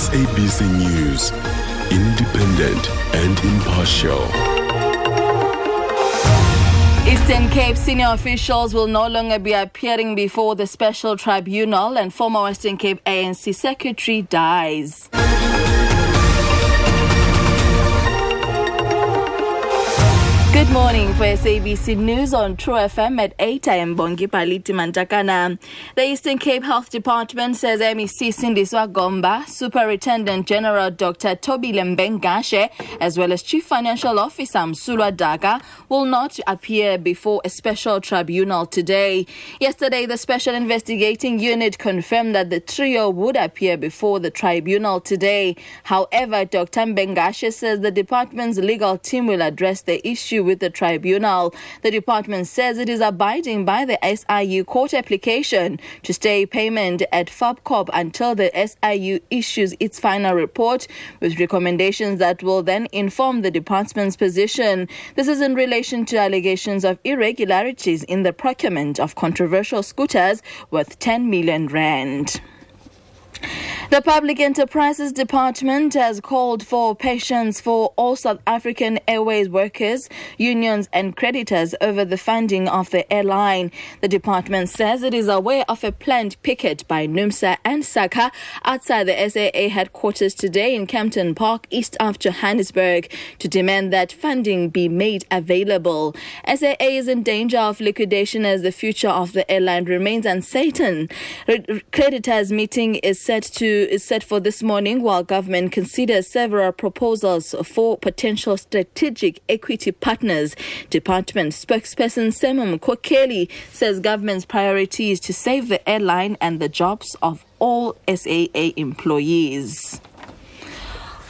SABC News, independent and impartial. Eastern Cape senior officials will no longer be appearing before the special tribunal and former Western Cape ANC secretary dies. Good morning for SABC News on True FM at 8. I am Bongi Paliti Mantakana. The Eastern Cape Health Department says MEC Sindiswa Gomba, Superintendent General Dr. Thobile Mbengashe, as well as Chief Financial Officer Msulwa Daca will not appear before a special tribunal today. Yesterday, the Special Investigating Unit confirmed that the trio would appear before the tribunal today. However, Dr. Mbengashe says the department's legal team will address the issue with the tribunal. The department says it is abiding by the SIU court application to stay payment at FABCOP until the SIU issues its final report with recommendations that will then inform the department's position. This is in relation to allegations of irregularities in the procurement of controversial scooters worth 10 million rand. The Public Enterprises Department has called for patience for all South African Airways workers, unions, and creditors over the funding of the airline. The department says it is aware of a planned picket by NUMSA and SACA outside the SAA headquarters today in Kempton Park, east of Johannesburg, to demand that funding be made available. SAA is in danger of liquidation as the future of the airline remains uncertain. Creditors' meeting is set to is set for this morning while government considers several proposals for potential strategic equity partners. Department spokesperson Sam Mkokeli says government's priority is to save the airline and the jobs of all SAA employees.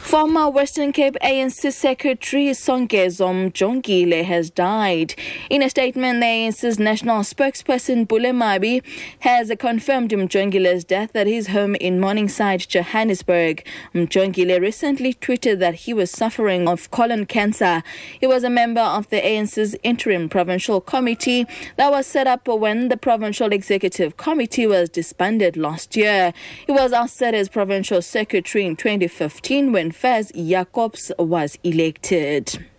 Former Western Cape ANC Secretary Songezo Mjongile has died. In a statement, the ANC's national spokesperson Pule Mabe has confirmed Mjongile's death at his home in Morningside, Johannesburg. Mjongile recently tweeted that he was suffering of colon cancer. He was a member of the ANC's interim provincial committee that was set up when the provincial executive committee was disbanded last year. He was ousted as provincial secretary in 2015 when Faiez Jacobs was elected.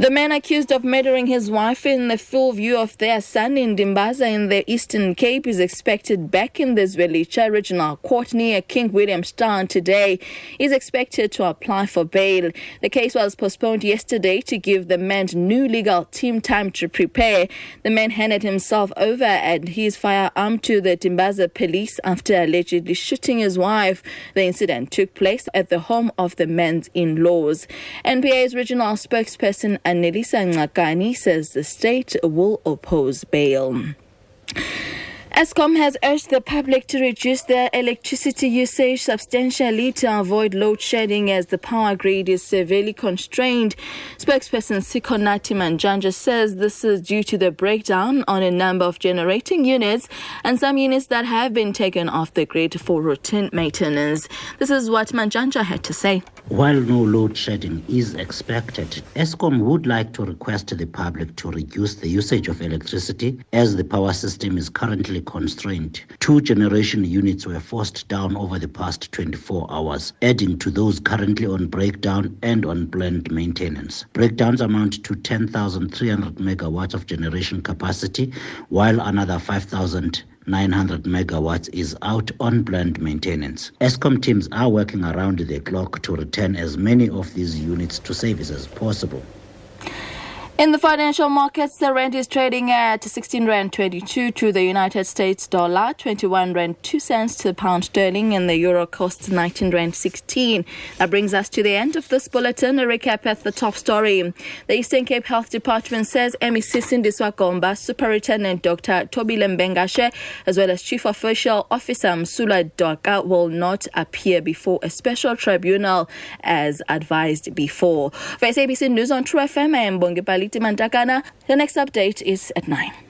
The man accused of murdering his wife in the full view of their son in Dimbaza in the Eastern Cape is expected back in the Zwelitsha Regional Court near King Williamstown today. He's expected to apply for bail. The case was postponed yesterday to give the man's new legal team time to prepare. The man handed himself over and his firearm to the Dimbaza police after allegedly shooting his wife. The incident took place at the home of the man's in-laws. NPA's regional spokesperson Anelisa Ngcakani says the state will oppose bail. Eskom has urged the public to reduce their electricity usage substantially to avoid load shedding as the power grid is severely constrained. Spokesperson Sikonathi Mantshantsha says this is due to the breakdown on a number of generating units and some units that have been taken off the grid for routine maintenance. This is what Manjanja had to say. While no load shedding is expected, Eskom would like to request the public to reduce the usage of electricity as the power system is currently constrained. Two generation units were forced down over the past 24 hours, adding to those currently on breakdown and on planned maintenance. Breakdowns amount to 10,300 megawatts of generation capacity, while another 5,000 900 megawatts is out on planned maintenance. Eskom teams are working around the clock to return as many of these units to service as possible. In the financial markets, the rand is trading at 16 rand 22 to the United States dollar, 21 rand 2 cents to the pound sterling, and the euro costs 19 rand 16. That brings us to the end of this bulletin. A recap at the top story. The Eastern Cape Health Department says MEC Sindiswa Gomba, Superintendent Dr. Thobile Mbengashe, as well as Chief Official Officer Msulwa Daca will not appear before a special tribunal as advised before. For SABC News on True FM, I am Bongi Mantakana. The next update is at 9.